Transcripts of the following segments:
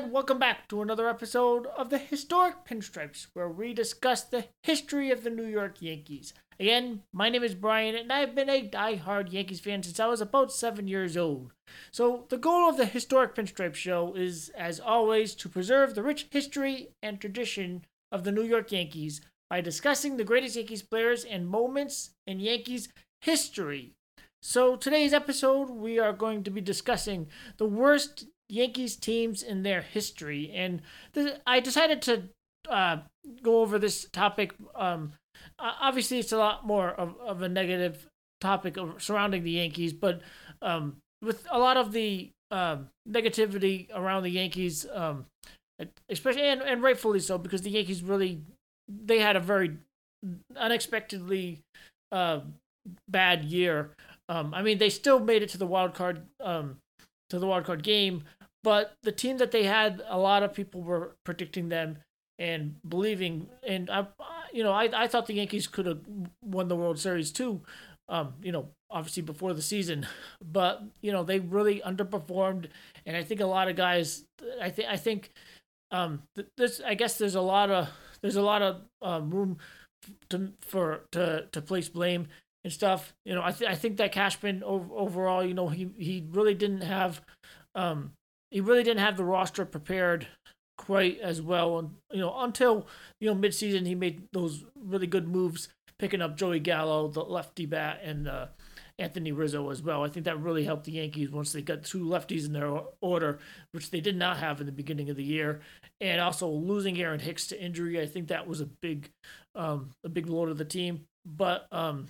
and welcome back to another episode of the Historic Pinstripes, where we discuss the history of the New York Yankees. Again, my name is Brian, and I've been a die-hard Yankees fan since I was about seven years old. So, the goal of the Historic Pinstripe Show is, as always, to preserve the rich history and tradition of the New York Yankees by discussing the greatest Yankees players and moments in Yankees history. So, today's episode, we are going to be discussing the worst Yankees teams in their history. And I decided to uh, go over this topic. Um, obviously, it's a lot more of, of a negative topic of, surrounding the Yankees, but um, with a lot of the um, negativity around the Yankees, um, especially and, and rightfully so, because the Yankees really they had a very unexpectedly uh, bad year. Um, I mean, they still made it to the wild card um, to the wild card game, but the team that they had, a lot of people were predicting them and believing. And I, you know, I, I thought the Yankees could have won the World Series too. Um, you know, obviously before the season, but you know they really underperformed, and I think a lot of guys. I think I think um, this. I guess there's a lot of there's a lot of um, room to for to to place blame and stuff. You know, I th- I think that Cashman overall, you know, he he really didn't have um he really didn't have the roster prepared quite as well. And you know, until you know midseason, he made those really good moves, picking up Joey Gallo, the lefty bat, and uh, Anthony Rizzo as well. I think that really helped the Yankees once they got two lefties in their order, which they did not have in the beginning of the year, and also losing Aaron Hicks to injury. I think that was a big, um, a big blow to the team. But um,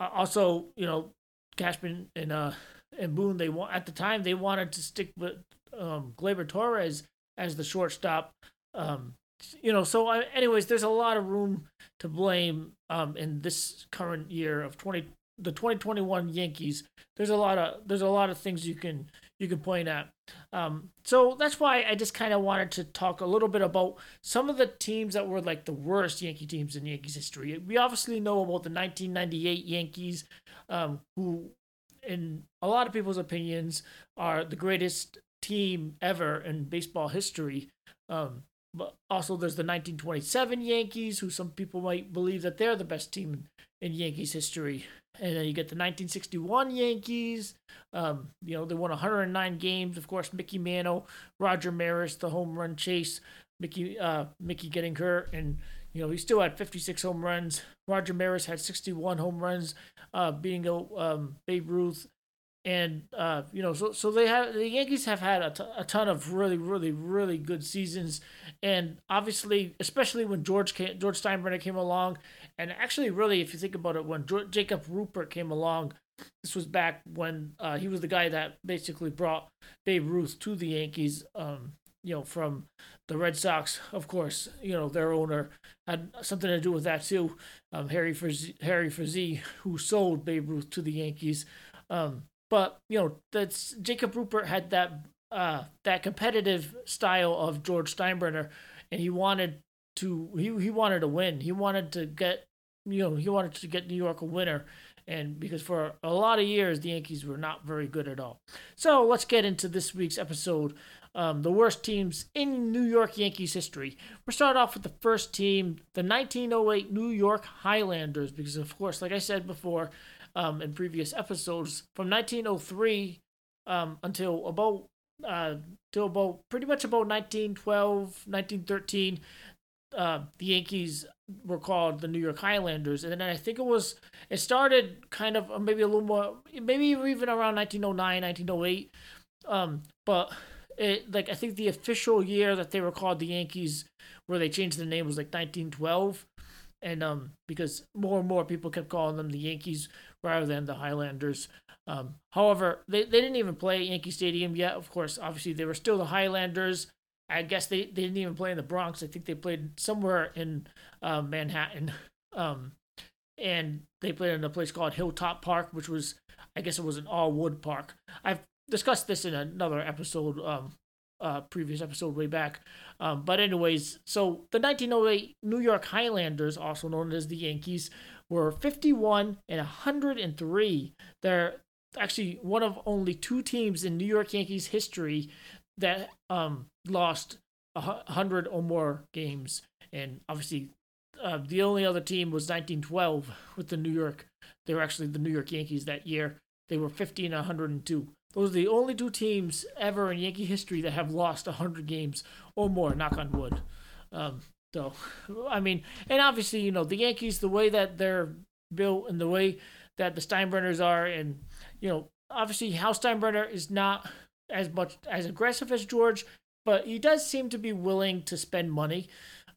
also, you know, Cashman and uh and Boone, they want at the time they wanted to stick with um, Gleyber Torres as the shortstop. Um, you know, so I, anyways, there's a lot of room to blame um, in this current year of 20 the 2021 Yankees. There's a lot of there's a lot of things you can you can point at. Um, so that's why I just kind of wanted to talk a little bit about some of the teams that were like the worst Yankee teams in Yankees history. We obviously know about the 1998 Yankees, um, who, in a lot of people's opinions, are the greatest team ever in baseball history. Um, but also, there's the 1927 Yankees, who some people might believe that they're the best team in Yankees history. And then you get the 1961 Yankees. Um, you know, they won 109 games. Of course, Mickey Mantle, Roger Maris, the home run chase, Mickey, uh, Mickey getting hurt, and you know he still had 56 home runs. Roger Maris had 61 home runs, uh, beating um, Babe Ruth and uh, you know, so so they have the Yankees have had a, t- a ton of really, really, really good seasons, and obviously, especially when George came, George Steinbrenner came along, and actually, really, if you think about it, when George, Jacob Ruppert came along, this was back when uh, he was the guy that basically brought Babe Ruth to the Yankees. Um, you know, from the Red Sox, of course, you know their owner had something to do with that too. Um, Harry Frazee, Harry Frazee, who sold Babe Ruth to the Yankees. Um, but you know, that's Jacob Ruppert had that uh, that competitive style of George Steinbrenner, and he wanted to he he wanted to win. He wanted to get you know he wanted to get New York a winner, and because for a lot of years the Yankees were not very good at all. So let's get into this week's episode. Um, the worst teams in New York Yankees history. We'll start off with the first team, the 1908 New York Highlanders, because of course, like I said before, um, in previous episodes. From 1903 um, until about uh, till about pretty much about 1912, 1913, uh, the Yankees were called the New York Highlanders, and then I think it was it started kind of uh, maybe a little more, maybe even around 1909, 1908. Um, but it like I think the official year that they were called the Yankees, where they changed the name was like 1912, and um because more and more people kept calling them the Yankees rather than the Highlanders. Um, however, they, they didn't even play Yankee Stadium yet. Of course, obviously they were still the Highlanders. I guess they, they didn't even play in the Bronx. I think they played somewhere in uh, Manhattan. Um, and they played in a place called Hilltop Park, which was, I guess it was an all wood park. I've discussed this in another episode, um, uh, previous episode way back. Um, but anyways, so the 1908 New York Highlanders, also known as the Yankees, were 51 and 103. They're actually one of only two teams in New York Yankees history that um lost a hundred or more games, and obviously uh, the only other team was 1912 with the New York. They were actually the New York Yankees that year. They were 50 and 102. Those are the only two teams ever in Yankee history that have lost 100 games or more. Knock on wood. Um, so, I mean, and obviously, you know, the Yankees, the way that they're built and the way that the Steinbrenners are, and you know, obviously, Hal Steinbrenner is not as much as aggressive as George, but he does seem to be willing to spend money.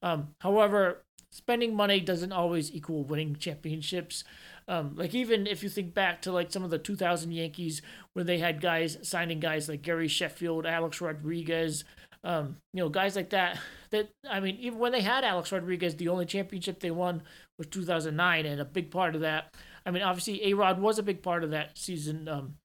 Um, however, spending money doesn't always equal winning championships. Um, like even if you think back to like some of the 2000 Yankees where they had guys signing guys like Gary Sheffield, Alex Rodriguez, um, you know, guys like that. That I mean, even when they had Alex Rodriguez, the only championship they won was 2009, and a big part of that. I mean, obviously, A Rod was a big part of that season um,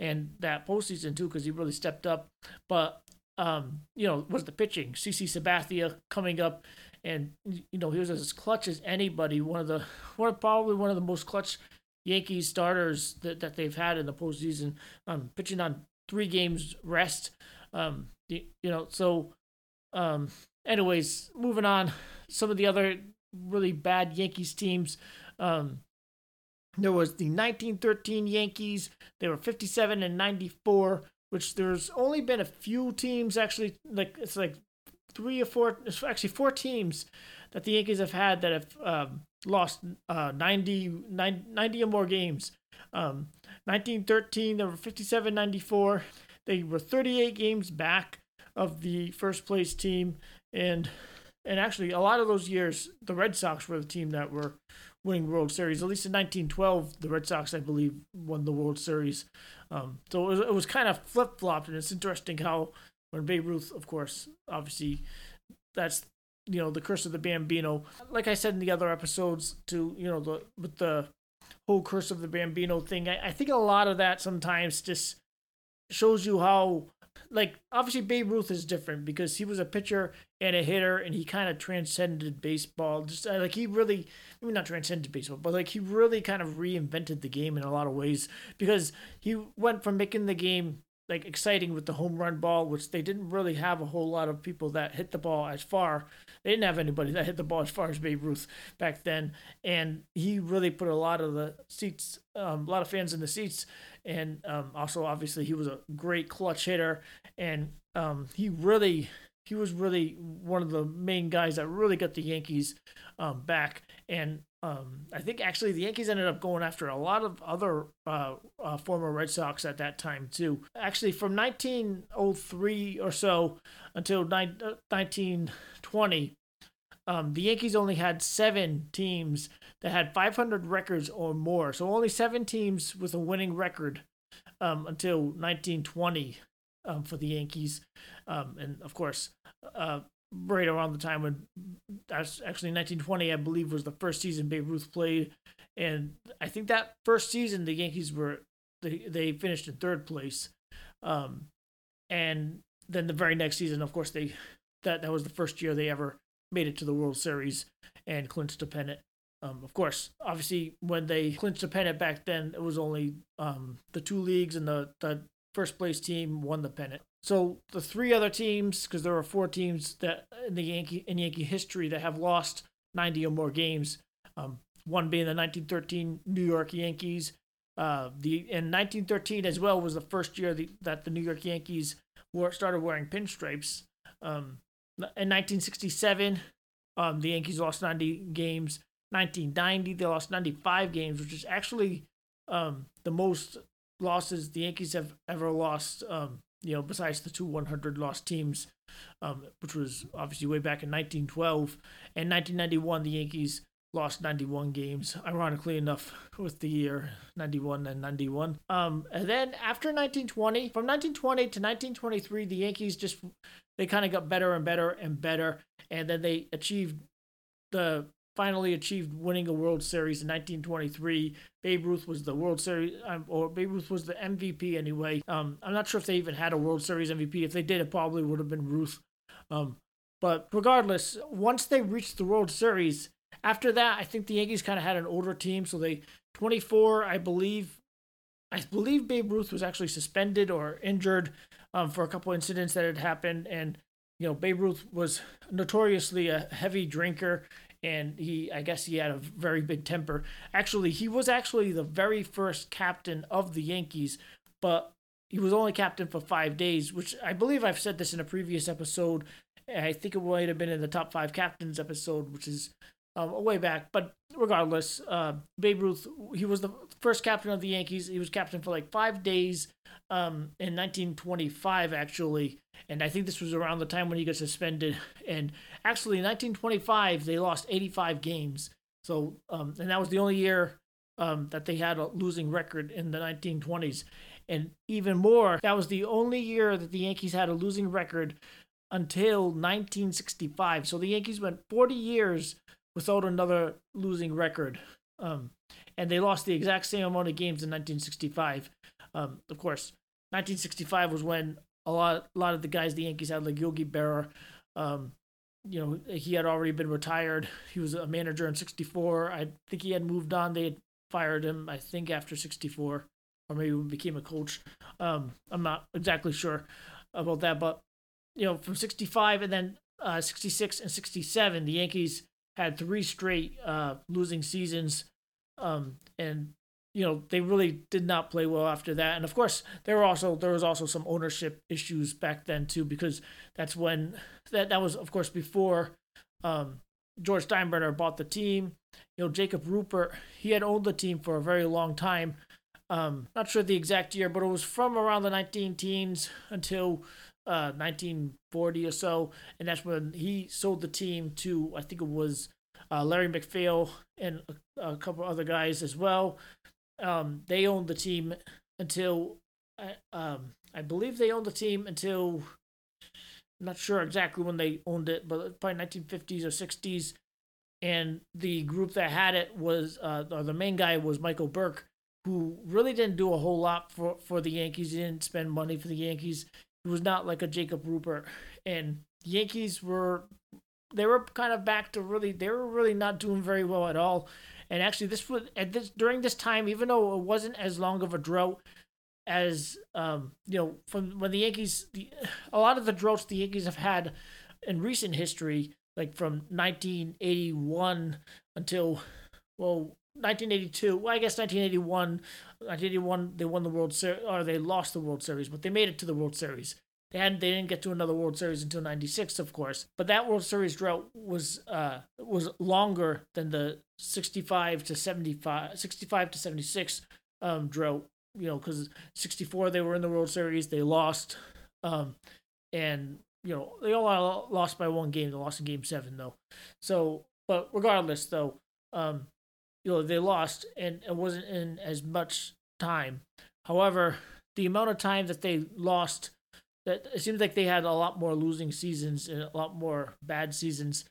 and that postseason too, because he really stepped up. But um, you know, was the pitching. CC Sabathia coming up and you know he was as clutch as anybody. One of the one probably one of the most clutch Yankees starters that, that they've had in the postseason. Um, pitching on three games rest. Um, you, you know so. Um, anyways, moving on. Some of the other really bad Yankees teams. Um, there was the 1913 Yankees. They were 57 and 94, which there's only been a few teams actually like it's like three or four, actually four teams that the Yankees have had that have um, lost uh, 90, 90, or more games. Um, 1913, they were 57 94. They were 38 games back of the first place team. And and actually, a lot of those years, the Red Sox were the team that were winning World Series. At least in 1912, the Red Sox, I believe, won the World Series. Um, so it was, it was kind of flip flopped, and it's interesting how when Babe Ruth, of course, obviously, that's you know the curse of the Bambino. Like I said in the other episodes, to you know the with the whole curse of the Bambino thing, I, I think a lot of that sometimes just shows you how like obviously Babe Ruth is different because he was a pitcher and a hitter and he kind of transcended baseball. Just uh, like he really, I mean not transcended baseball, but like he really kind of reinvented the game in a lot of ways because he went from making the game like exciting with the home run ball, which they didn't really have a whole lot of people that hit the ball as far. They didn't have anybody that hit the ball as far as Babe Ruth back then, and he really put a lot of the seats, um, a lot of fans in the seats, and um, also obviously he was a great clutch hitter, and um, he really he was really one of the main guys that really got the Yankees um, back. And um, I think actually the Yankees ended up going after a lot of other uh, uh, former Red Sox at that time too. Actually, from 1903 or so until ni- 1920, um, the Yankees only had seven teams that had 500 records or more. So only seven teams with a winning record um, until 1920 um, for the Yankees. Um, and of course, uh, right around the time when that's actually 1920, I believe, was the first season Babe Ruth played. And I think that first season, the Yankees were, they, they finished in third place. Um, and then the very next season, of course, they, that, that was the first year they ever made it to the World Series and clinched a pennant. Um, of course, obviously, when they clinched a pennant back then, it was only um, the two leagues and the, the first place team won the pennant. So the three other teams, because there are four teams that in the Yankee in Yankee history that have lost 90 or more games. Um, one being the 1913 New York Yankees. Uh, the in 1913 as well was the first year the, that the New York Yankees were started wearing pinstripes. Um, in 1967, um, the Yankees lost 90 games. 1990, they lost 95 games, which is actually um, the most losses the Yankees have ever lost. Um, you know, besides the two 100 lost teams, um, which was obviously way back in 1912 and 1991, the Yankees lost 91 games. Ironically enough, with the year 91 and 91. Um, and then after 1920, from 1920 to 1923, the Yankees just they kind of got better and better and better, and then they achieved the finally achieved winning a World Series in 1923. Babe Ruth was the World Series, um, or Babe Ruth was the MVP anyway. Um, I'm not sure if they even had a World Series MVP. If they did, it probably would have been Ruth. Um, but regardless, once they reached the World Series, after that, I think the Yankees kind of had an older team, so they 24, I believe, I believe Babe Ruth was actually suspended or injured um, for a couple incidents that had happened, and you know Babe Ruth was notoriously a heavy drinker, and he I guess he had a very big temper. Actually, he was actually the very first captain of the Yankees, but he was only captain for five days, which I believe I've said this in a previous episode. I think it might have been in the top five captains episode, which is um, way back. But regardless, uh, Babe Ruth, he was the first captain of the Yankees. He was captain for like five days um, in 1925, actually. And I think this was around the time when he got suspended. And actually, in 1925, they lost 85 games. So, um, and that was the only year um, that they had a losing record in the 1920s. And even more, that was the only year that the Yankees had a losing record until 1965. So the Yankees went 40 years without another losing record. Um, and they lost the exact same amount of games in 1965. Um, of course, 1965 was when a lot, a lot of the guys the Yankees had, like Yogi Berra, um, you know, he had already been retired. He was a manager in 64. I think he had moved on. They had fired him, I think, after 64, or maybe became a coach. Um, I'm not exactly sure about that, but, you know, from 65 and then uh, 66 and 67, the Yankees had three straight uh, losing seasons, um, and you know they really did not play well after that. And of course, there were also there was also some ownership issues back then too, because that's when that that was of course before um, George Steinbrenner bought the team. You know, Jacob Ruppert he had owned the team for a very long time. Um, not sure the exact year, but it was from around the 19 teens until uh, 1940 or so, and that's when he sold the team to I think it was uh, Larry MacPhail and a, a, couple other guys as well. Um, they owned the team until uh, um, I believe they owned the team until I'm not sure exactly when they owned it, but probably 1950s or 60s. And the group that had it was, uh, the main guy was Michael Burke, who really didn't do a whole lot for, for the Yankees. He didn't spend money for the Yankees. Was not like a Jacob Ruppert. And Yankees were they were kind of back to really they were really not doing very well at all. And actually this was at this during this time, even though it wasn't as long of a drought as um, you know, from when the Yankees the a lot of the droughts the Yankees have had in recent history, like from 1981 until well 1982. Well, I guess 1981. 1981, they won the World Series, or they lost the World Series, but they made it to the World Series. They had they didn't get to another World Series until '96, of course. But that World Series drought was uh was longer than the 65 to 75, 65 to 76 um drought. You know, because 64 they were in the World Series, they lost, um, and you know they all lost by one game. They lost in Game Seven though. So, but regardless though, um, you know, they lost and it wasn't in as much time. However, the amount of time that they lost, that it seems like they had a lot more losing seasons and a lot more bad seasons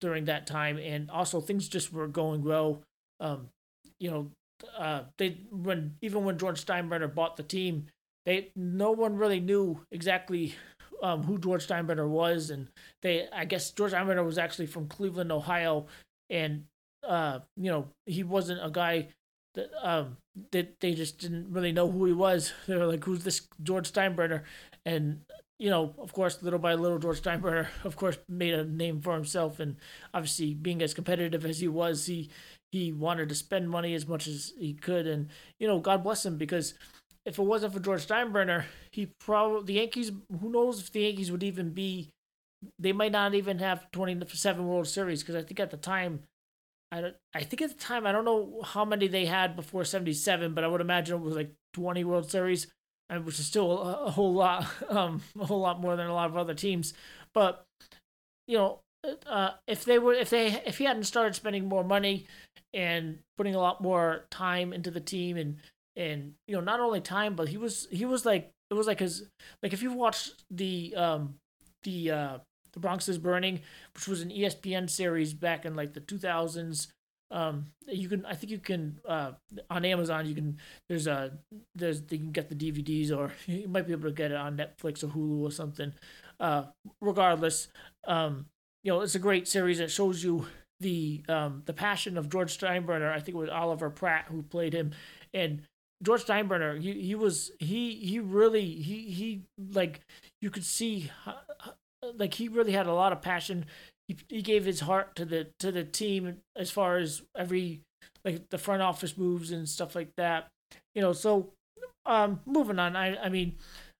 during that time, and also things just were going well. Um, you know, uh, they when even when George Steinbrenner bought the team, they no one really knew exactly um, who George Steinbrenner was, and they I guess George Steinbrenner was actually from Cleveland, Ohio, and uh, you know, he wasn't a guy that um that they just didn't really know who he was. They were like, "Who's this George Steinbrenner?" And you know, of course, little by little, George Steinbrenner, of course, made a name for himself. And obviously, being as competitive as he was, he he wanted to spend money as much as he could. And you know, God bless him because if it wasn't for George Steinbrenner, he probably the Yankees. Who knows if the Yankees would even be? They might not even have twenty seven World Series because I think at the time I don't. I think at the time I don't know how many they had before '77, but I would imagine it was like 20 World Series, and which is still a, a whole lot, um, a whole lot more than a lot of other teams. But you know, uh, if they were, if they, if he hadn't started spending more money and putting a lot more time into the team, and and you know, not only time, but he was he was like it was like his like if you watched the um the uh the Bronx is Burning, which was an ESPN series back in like the 2000s. Um, you can, I think you can, uh, on Amazon, you can, there's a, there's, you can get the DVDs or you might be able to get it on Netflix or Hulu or something. Uh, regardless, um, you know, it's a great series that shows you the, um, the passion of George Steinbrenner. I think it was Oliver Platt who played him. And George Steinbrenner, he, he was he he really he he like you could see like he really had a lot of passion. He he gave his heart to the to the team as far as every like the front office moves and stuff like that. You know, so um moving on. I I mean,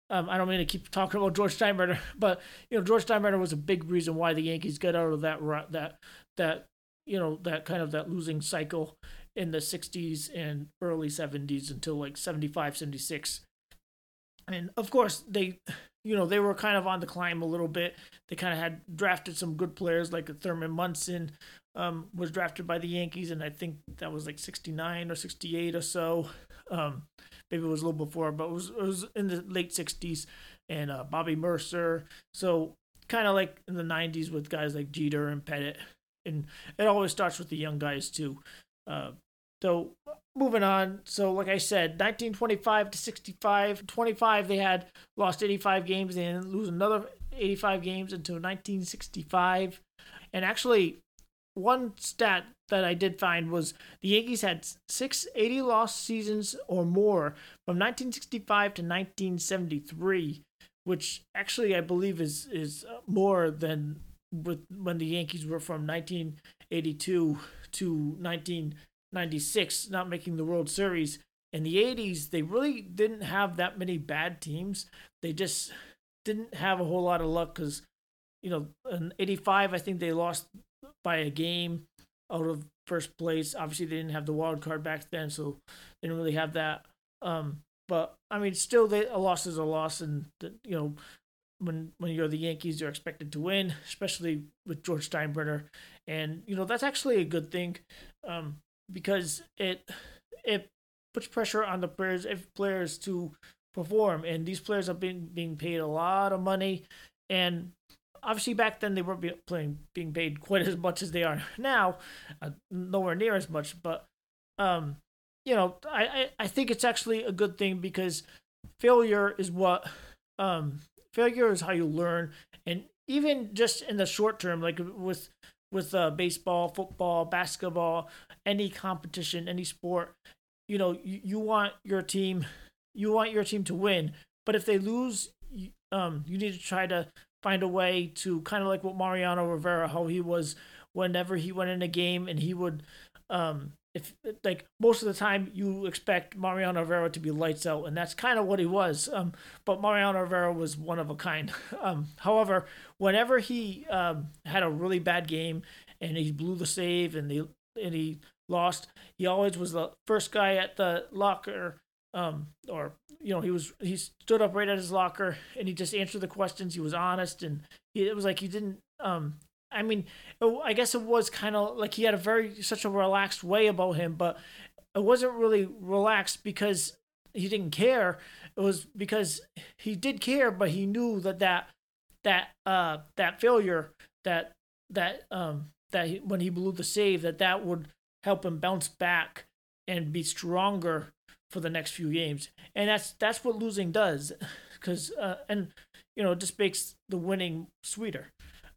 um, I don't mean to keep talking about George Steinbrenner, but you know George Steinbrenner was a big reason why the Yankees got out of that that that you know that kind of that losing cycle in the 60s and early 70s until like 75 76 and of course they you know they were kind of on the climb a little bit. They kind of had drafted some good players like thurman munson um, was drafted by the yankees and i think that was like 69 or 68 or so. Um, maybe it was a little before but it was, it was in the late 60s and uh, bobby Murcer. so kind of like in the 90s with guys like jeter and pettitte and it always starts with the young guys too. Uh, so moving on. So like I said, 1925 to 65, 25 they had lost 85 games and lose another 85 games until 1965. And actually, one stat that I did find was the Yankees had six 80 lost seasons or more from 1965 to 1973, which actually I believe is is more than with when the Yankees were from 1982 to 1996 not making the World Series. In the 80s, they really didn't have that many bad teams. They just didn't have a whole lot of luck because, you know, in 85, I think they lost by a game out of first place. Obviously, they didn't have the wild card back then, so they didn't really have that. Um, but I mean, still, they, a loss is a loss, and you know, when when you're the Yankees, you're expected to win, especially with George Steinbrenner, and you know that's actually a good thing, um, because it it puts pressure on the players if players to perform, and these players are being being paid a lot of money, and obviously back then they weren't playing being paid quite as much as they are now, uh, nowhere near as much, but um, you know I, I I think it's actually a good thing because failure is what um failure is how you learn. And even just in the short term like with with uh, baseball football basketball any competition any sport you know you, you want your team you want your team to win. But if they lose um you need to try to find a way to kind of like what mariano rivera how he was whenever he went in a game and he would um if like most of the time you expect Mariano Rivera to be lights out, and that's kind of what he was. Um, but Mariano Rivera was one of a kind. Um, however, whenever he um, had a really bad game and he blew the save and he and he lost, he always was the first guy at the locker. Um, or you know, he was he stood up right at his locker and he just answered the questions. He was honest and he, it was like he didn't um I mean, I guess it was kind of like he had a very such a relaxed way about him, but it wasn't really relaxed because he didn't care. It was because he did care, but he knew that that that uh that failure that that um that he, when he blew the save that that would help him bounce back and be stronger for the next few games. And that's that's what losing does, because uh, and you know it just makes the winning sweeter.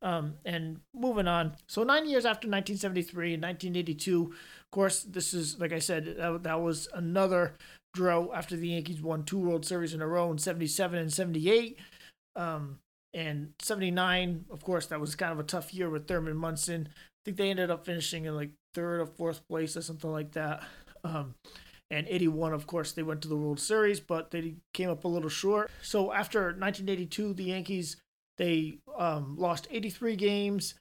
Um, and moving on. So nine years after 1973 and 1982, of course, this is like I said, that, that was another drought after the Yankees won two World Series in a row in 77 and 78. Um, and 79, of course, that was kind of a tough year with Thurman Munson. I think they ended up finishing in like third or fourth place or something like that. Um, and 81, of course, they went to the World Series, but they came up a little short. So after 1982, the Yankees they um, lost 83 games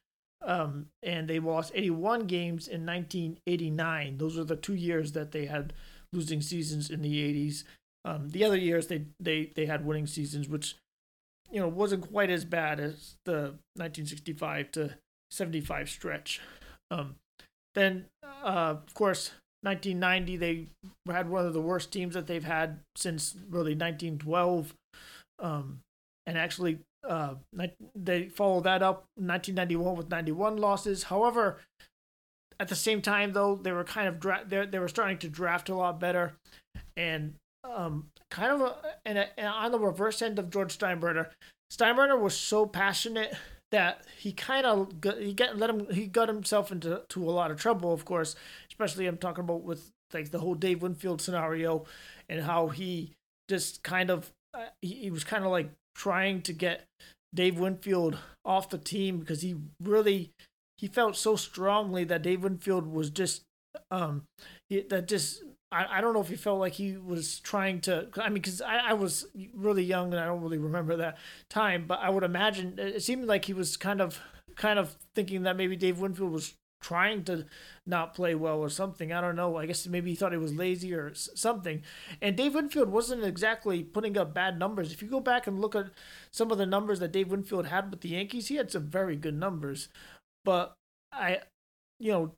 um, and they lost 81 games in 1989. Those were the two years that they had losing seasons in the 80s. Um, the other years they, they, they had winning seasons, which you know wasn't quite as bad as the 1965 to 75 stretch. Um, then, uh, of course, 1990 they had one of the worst teams that they've had since really 1912. Um, and actually uh, they followed that up 1991 with 91 losses. However, at the same time, though, they were kind of dra- they they were starting to draft a lot better, and um, kind of a, and, a, and on the reverse end of George Steinbrenner, Steinbrenner was so passionate that he kind of got, he got let him he got himself into to a lot of trouble. Of course, especially I'm talking about with like the whole Dave Winfield scenario, and how he just kind of uh, he, he was kind of like trying to get Dave Winfield off the team because he really he felt so strongly that Dave Winfield was just um he, that just I, I don't know if he felt like he was trying to I mean because I, I was really young and I don't really remember that time but I would imagine it seemed like he was kind of kind of thinking that maybe Dave Winfield was trying to not play well or something. I don't know. I guess maybe he thought he was lazy or something. And Dave Winfield wasn't exactly putting up bad numbers. If you go back and look at some of the numbers that Dave Winfield had with the Yankees, he had some very good numbers. But I, you know,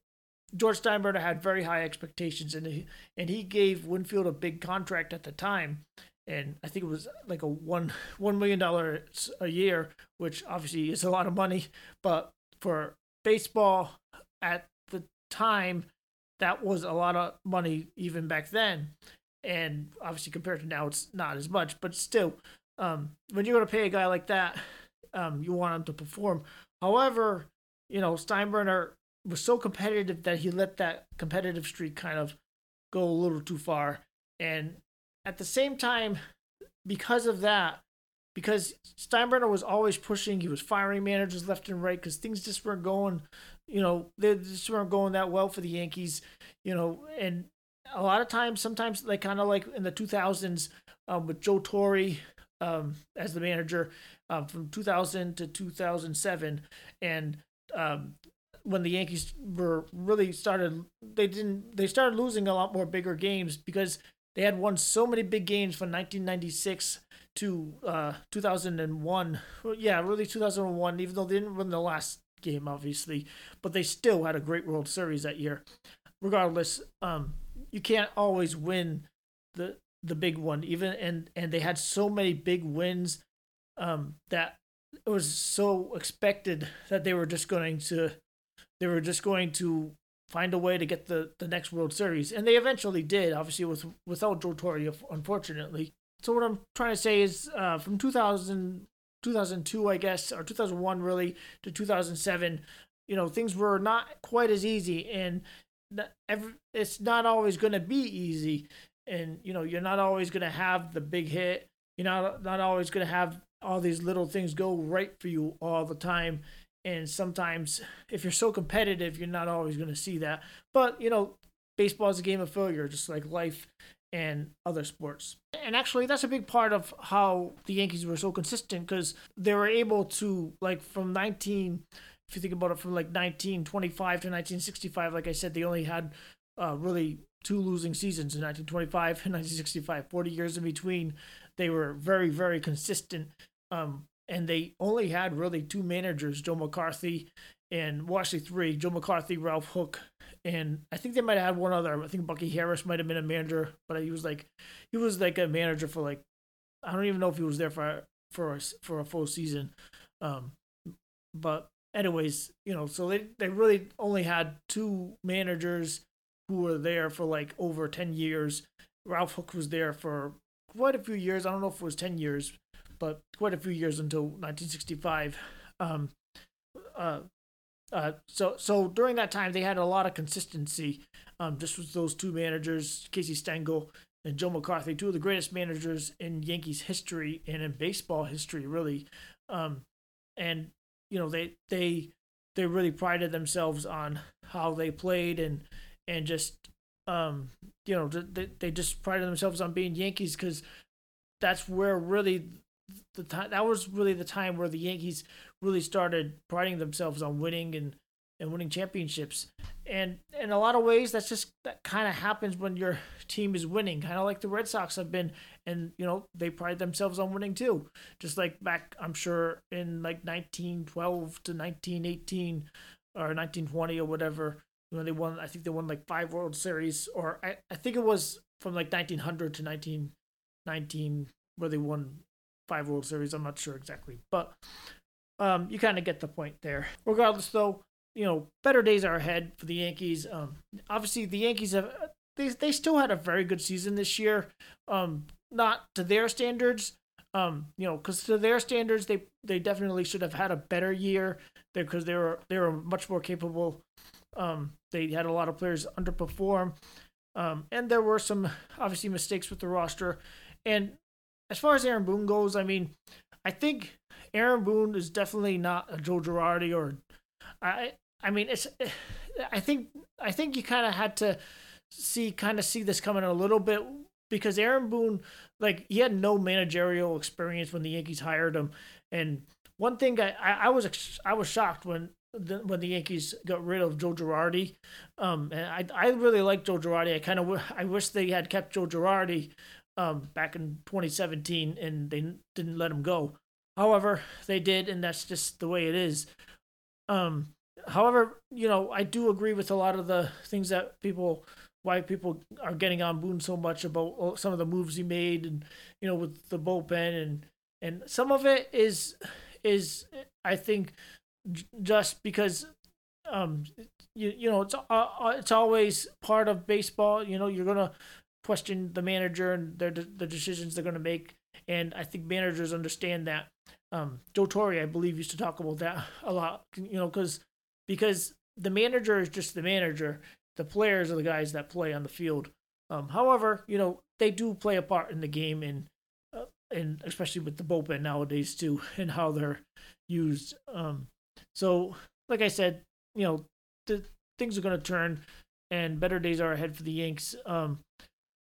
George Steinbrenner had very high expectations, and he, and he gave Winfield a big contract at the time, and I think it was like a one one million dollars a year, which obviously is a lot of money, but for baseball at the time, that was a lot of money even back then, and obviously compared to now, it's not as much, but still, um, when you're going to pay a guy like that, um, you want him to perform. However, you know Steinbrenner was so competitive that he let that competitive streak kind of go a little too far, and at the same time, because of that, because Steinbrenner was always pushing, he was firing managers left and right because things just weren't going, you know, they just weren't going that well for the Yankees, you know, and a lot of times, sometimes like kind of like in the 2000s um, with Joe Torre um, as the manager um, from 2000 to 2007, and um, when the Yankees were really started, they didn't they started losing a lot more bigger games because they had won so many big games from 1996 to uh, 2001. Yeah, really 2001, even though they didn't win the last game, obviously, but they still had a great World Series that year. Regardless, um, you can't always win the the big one, even and and they had so many big wins um, that it was so expected that they were just going to they were just going to find a way to get the, the next World Series. And they eventually did, obviously, with without Joe Torre, unfortunately. So what I'm trying to say is uh, from 2000, 2002, I guess, or 2001 really, to 2007, you know, things were not quite as easy. And it's not always going to be easy. And, you know, you're not always going to have the big hit. You're not, not always going to have all these little things go right for you all the time and sometimes if you're so competitive you're not always going to see that but you know baseball is a game of failure just like life and other sports. And actually that's a big part of how the yankees were so consistent because they were able to like from 19 if you think about it from like 1925 to 1965 like i said they only had uh, really two losing seasons in 1925 and 1965 40 years in between they were very very consistent. Um, and they only had really two managers, Joe McCarthy and well, actually three: Joe McCarthy, Ralph Houk, and I think they might have had one other. I think Bucky Harris might have been a manager, but he was like he was like a manager for like I don't even know if he was there for for a, for a full season. Um, but anyways, you know, so they they really only had two managers who were there for like over ten years. Ralph Houk was there for quite a few years. I don't know if it was ten years, but quite a few years until 1965. Um, uh, uh, so so during that time they had a lot of consistency. Um, just with those two managers, Casey Stengel and Joe McCarthy, two of the greatest managers in Yankees history and in baseball history, really. Um, and you know they they they really prided themselves on how they played and and just um you know they they just prided themselves on being Yankees because that's where really the time that was really the time where the Yankees really started priding themselves on winning and and winning championships. And in a lot of ways, that's just that kind of happens when your team is winning, kind of like the Red Sox have been. And you know they pride themselves on winning too, just like back I'm sure in like 1912 to 1918 or 1920 or whatever. When they won, I think they won like five World Series, or I, I think it was from like 1900 to 1919 where they won five World Series. I'm not sure exactly, but um, you kind of get the point there. Regardless, though, you know, better days are ahead for the Yankees. Um, obviously, the Yankees have they they still had a very good season this year. Um, not to their standards. Um, you know, because to their standards, they they definitely should have had a better year there because they were they were much more capable. Um, they had a lot of players underperform. Um, and there were some obviously mistakes with the roster. And as far as Aaron Boone goes, I mean, I think Aaron Boone is definitely not a Joe Girardi or I I mean it's I think I think you kind of had to see kind of see this coming a little bit because Aaron Boone like he had no managerial experience when the Yankees hired him and one thing I, I, was I was shocked when the, when the Yankees got rid of Joe Girardi. Um, and I I really like Joe Girardi. I kind of I wish they had kept Joe Girardi um, back in 2017 and they didn't let him go. However, they did, and that's just the way it is. Um, however, you know, I do agree with a lot of the things that people, why people are getting on Boone so much about some of the moves he made, and you know, with the bullpen, and and some of it is is I think just because um you you know it's uh, uh, it's always part of baseball. You know, you're gonna question the manager and their the decisions they're gonna make, and I think managers understand that. Um, Joe Torre, I believe, used to talk about that a lot. You know, because because the manager is just the manager. The players are the guys that play on the field. Um, however, you know they do play a part in the game, and uh, and especially with the bullpen nowadays too, and how they're used. Um, so, like I said, you know, the things are going to turn, and better days are ahead for the Yanks. Um,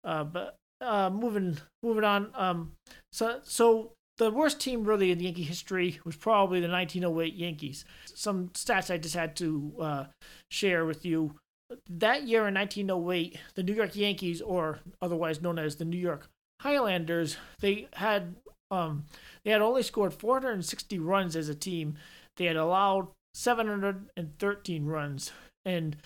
uh, but uh, moving moving on. Um, so so the worst team really in Yankee history was probably the 1908 Yankees. Some stats I just had to uh, share with you. That year in 1908, the New York Yankees, or otherwise known as the New York Highlanders, they had um, they had only scored 460 runs as a team. They had allowed 713 runs, and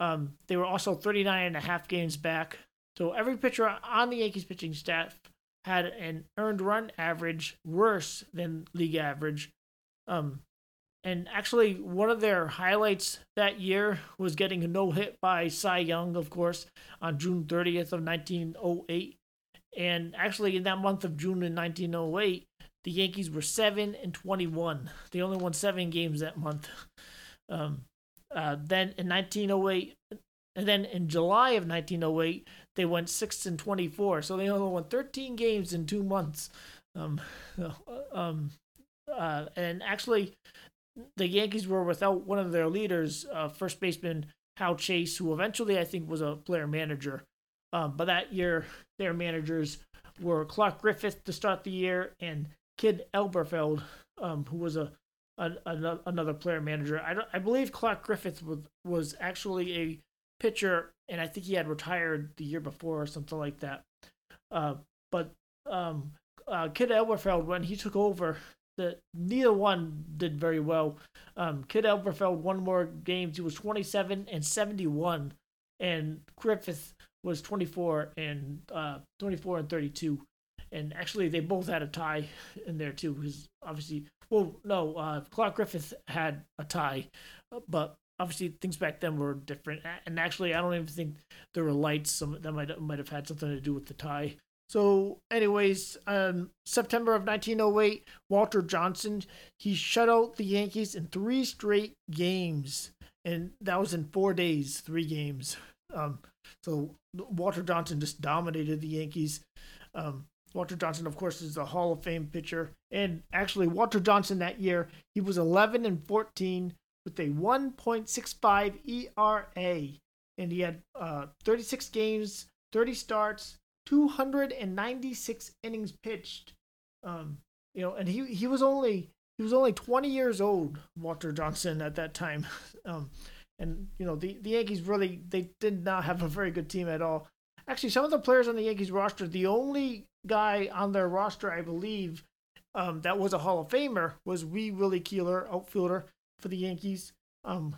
um, they were also 39 and a half games back. So every pitcher on the Yankees pitching staff had an earned run average worse than league average. Um, and actually, one of their highlights that year was getting a no hit by Cy Young, of course, on June 30th of 1908. And actually, in that month of June in 1908, the Yankees were seven and 21. They only won seven games that month. Um, uh, then in 1908, and then in July of 1908, they went six and 24. So they only won 13 games in two months. Um, um, uh, and actually, the Yankees were without one of their leaders, uh, first baseman Hal Chase, who eventually I think was a player manager. Um, but that year, their managers were Clark Griffith to start the year and Kid Elberfeld, um, who was a, a, a, another player manager. I, I believe Clark Griffith was, was actually a pitcher, and I think he had retired the year before or something like that. Uh, but um, uh, Kid Elberfeld, when he took over, the neither one did very well. Um, Kid Elberfeld won more games. He was 27 and 71, and Griffith was 24 and uh, 24 and 32. And actually, they both had a tie in there too. Because obviously, well, no, uh, Clark Griffith had a tie, but obviously things back then were different. And actually, I don't even think there were lights. Some that might might have had something to do with the tie. So, anyways, um, September of 1908, Walter Johnson he shut out the Yankees in three straight games, and that was in four days, three games. Um, so Walter Johnson just dominated the Yankees. Um, Walter Johnson, of course, is a Hall of Fame pitcher, and actually, Walter Johnson that year he was 11 and 14 with a 1.65 ERA, and he had uh, 36 games, 30 starts, 296 innings pitched. Um, you know, and he he was only he was only 20 years old, Walter Johnson at that time. Um, and you know the the Yankees really they did not have a very good team at all. Actually, some of the players on the Yankees roster, the only guy on their roster, I believe, um, that was a Hall of Famer was Wee Willie Keeler, outfielder for the Yankees. Um,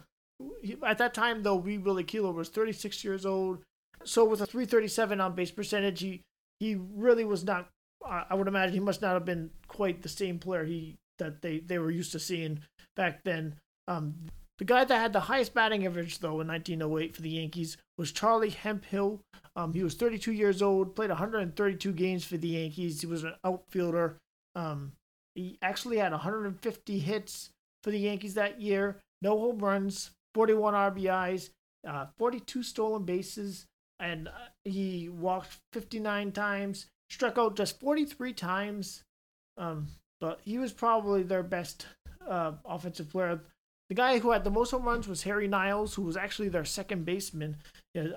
at that time, though, Wee Willie Keeler was 36 years old. So with a 337 on base percentage, he he really was not. I would imagine he must not have been quite the same player he that they they were used to seeing back then. Um, the guy that had the highest batting average, though, in 1908 for the Yankees was Charlie Hemphill. Um, he was 32 years old, played 132 games for the Yankees. He was an outfielder. Um, he actually had 150 hits for the Yankees that year. No home runs, 41 RBIs, uh, 42 stolen bases, and uh, he walked 59 times, struck out just 43 times. Um, but he was probably their best uh, offensive player. The guy who had the most home runs was Harry Niles, who was actually their second baseman.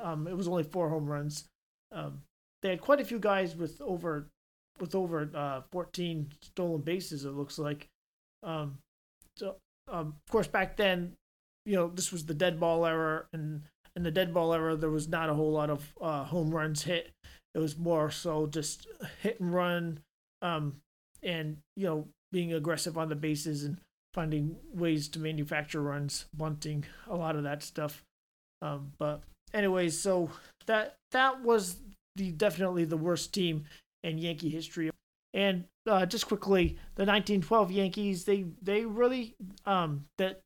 Um, it was only four home runs. Um, they had quite a few guys with over with over uh, 14 stolen bases. It looks like. Um, um, of course back then, you know this was the dead ball era, and in the dead ball era there was not a whole lot of uh, home runs hit. It was more so just hit and run, um, and you know being aggressive on the bases and finding ways to manufacture runs, bunting, a lot of that stuff. Um, but anyways, so that that was the definitely the worst team in Yankee history. And uh, just quickly, the 1912 Yankees, they they really um that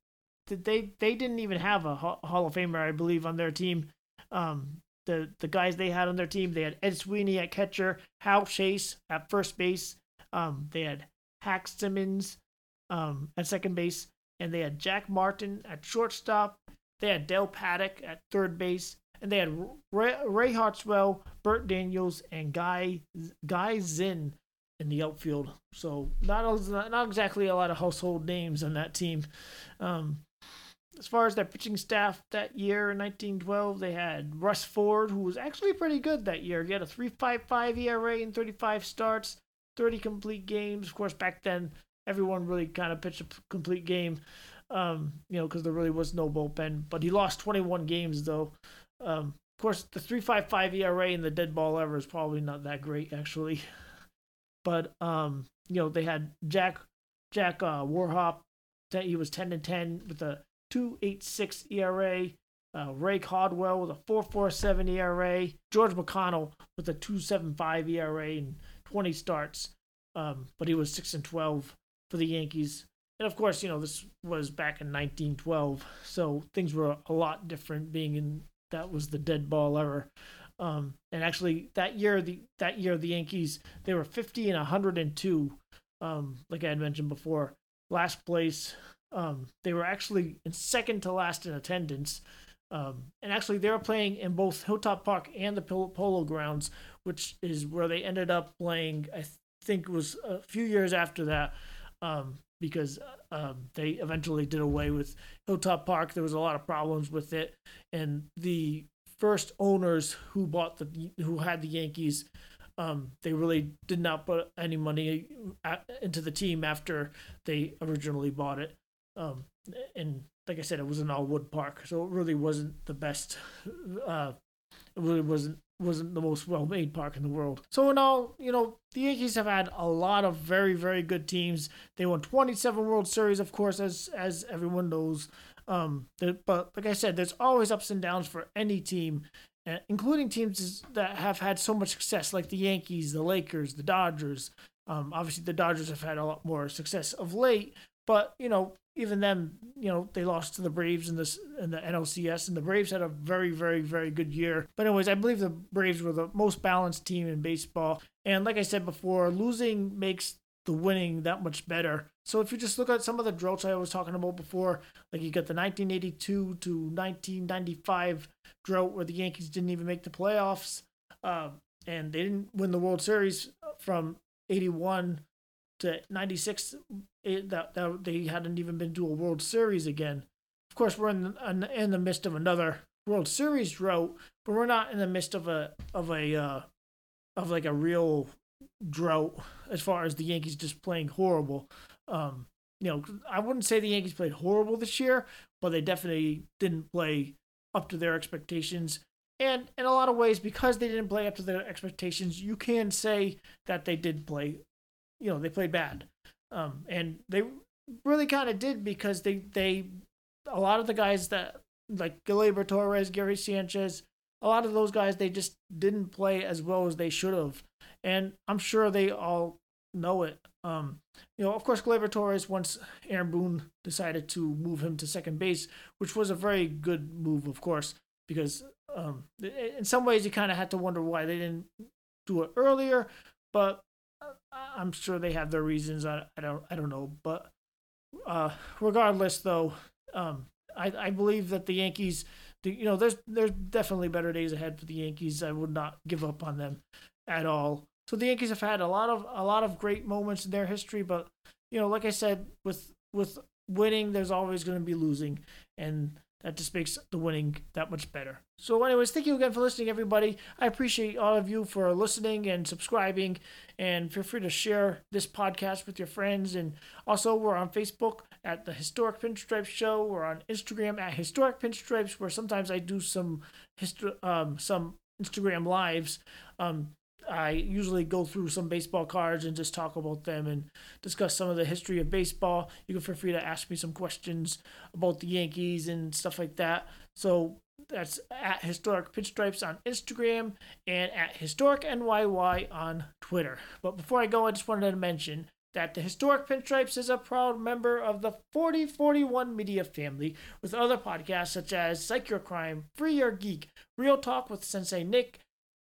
they they didn't even have a Hall of Famer, I believe, on their team. Um, the the guys they had on their team, they had Ed Sweeney at catcher, Hal Chase at first base. Um, they had Hack Simmons um, at second base, and they had Jack Martin at shortstop. They had Dale Paddock at third base, and they had Ray, Ray Hartzell, Bert Daniels, and Guy Guy Zinn in the outfield. So not not exactly a lot of household names on that team. Um, as far as their pitching staff that year in 1912, they had Russ Ford, who was actually pretty good that year. He had a 3.55 ERA in 35 starts, 30 complete games. Of course, back then everyone really kind of pitched a complete game, um, you know, because there really was no bullpen. But he lost 21 games though. Um, of course, the 3.55 ERA in the dead ball ever is probably not that great actually. But um, you know, they had Jack Jack uh, Warhop. That he was 10 and 10 with a 2.86 ERA. Uh, Ray Caldwell with a 4.47 ERA. George McConnell with a 2.75 ERA and 20 starts. Um, but he was 6 and 12 for the Yankees. And of course, you know, this was back in 1912, so things were a lot different being in that was the dead ball era. Um, and actually that year the that year the Yankees they were 50 and 102 um, like I had mentioned before. Last place um, they were actually in second to last in attendance. Um, and actually, they were playing in both Hilltop Park and the Polo Grounds, which is where they ended up playing. I think it was a few years after that um, because um, they eventually did away with Hilltop Park. There was a lot of problems with it, and the first owners who bought the who had the Yankees, um, they really did not put any money at, into the team after they originally bought it. Um, and like I said, it was an all wood park, so it really wasn't the best. Uh, it really wasn't wasn't the most well made park in the world. So in all, you know, the Yankees have had a lot of very very good teams. They won 27 World Series, of course, as as everyone knows. Um, but like I said, there's always ups and downs for any team, uh, including teams that have had so much success, like the Yankees, the Lakers, the Dodgers. Um, obviously, the Dodgers have had a lot more success of late, but you know, even them, you know, they lost to the Braves in this in the NLCS, and the Braves had a very, very, very good year. But anyways, I believe the Braves were the most balanced team in baseball. And like I said before, losing makes the winning that much better. So if you just look at some of the droughts I was talking about before, like you got the 1982 to 1995 drought where the Yankees didn't even make the playoffs, uh, and they didn't win the World Series from 81 to 96 it, that, that they hadn't even been to a World Series again. Of course, we're in the, in the midst of another World Series drought, but we're not in the midst of a of a uh, of like a real drought as far as the Yankees just playing horrible. Um, you know, I wouldn't say the Yankees played horrible this year, but they definitely didn't play up to their expectations. And in a lot of ways, because they didn't play up to their expectations, you can say that they did play you know they played bad, um, and they really kind of did because they they a lot of the guys that like Gleyber Torres, Gary Sanchez, a lot of those guys they just didn't play as well as they should have, and I'm sure they all know it. Um, you know, of course, Gleyber Torres once Aaron Boone decided to move him to second base, which was a very good move, of course, because um, in some ways you kind of had to wonder why they didn't do it earlier. But I'm sure they have their reasons. I, I don't I don't know, but uh, regardless, though, um, I I believe that the Yankees you know, there's there's definitely better days ahead for the Yankees. I would not give up on them at all. So the Yankees have had a lot of a lot of great moments in their history, but you know, like I said, with with winning, there's always going to be losing, and that just makes the winning that much better. So, anyways, thank you again for listening, everybody. I appreciate all of you for listening and subscribing, and feel free to share this podcast with your friends. And also, we're on Facebook at the Historic Pinstripes Show. We're on Instagram at Historic Pinstripes, where sometimes I do some history, um, some Instagram lives. Um, I usually go through some baseball cards and just talk about them and discuss some of the history of baseball. You can feel free to ask me some questions about the Yankees and stuff like that. So that's at Historic Pinstripes on Instagram and at Historic NYY on Twitter. But before I go, I just wanted to mention that the Historic Pinstripes is a proud member of the 4041 Media family with other podcasts such as Psych Your Crime, Free Your Geek, Real Talk with Sensei Nick,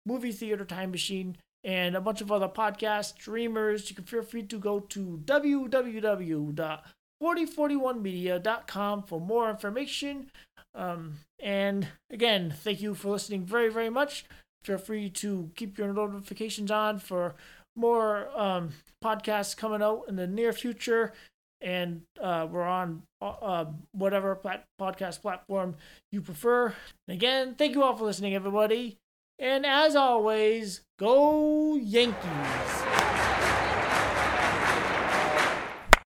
Movie Theater Time Machine, and a bunch of other podcasts, streamers. You can feel free to go to www.4041media.com for more information. Um, and again, thank you for listening very, very much. Feel free to keep your notifications on for more um, podcasts coming out in the near future. And uh, we're on uh, whatever plat- podcast platform you prefer. And again, thank you all for listening, everybody. And as always, go Yankees!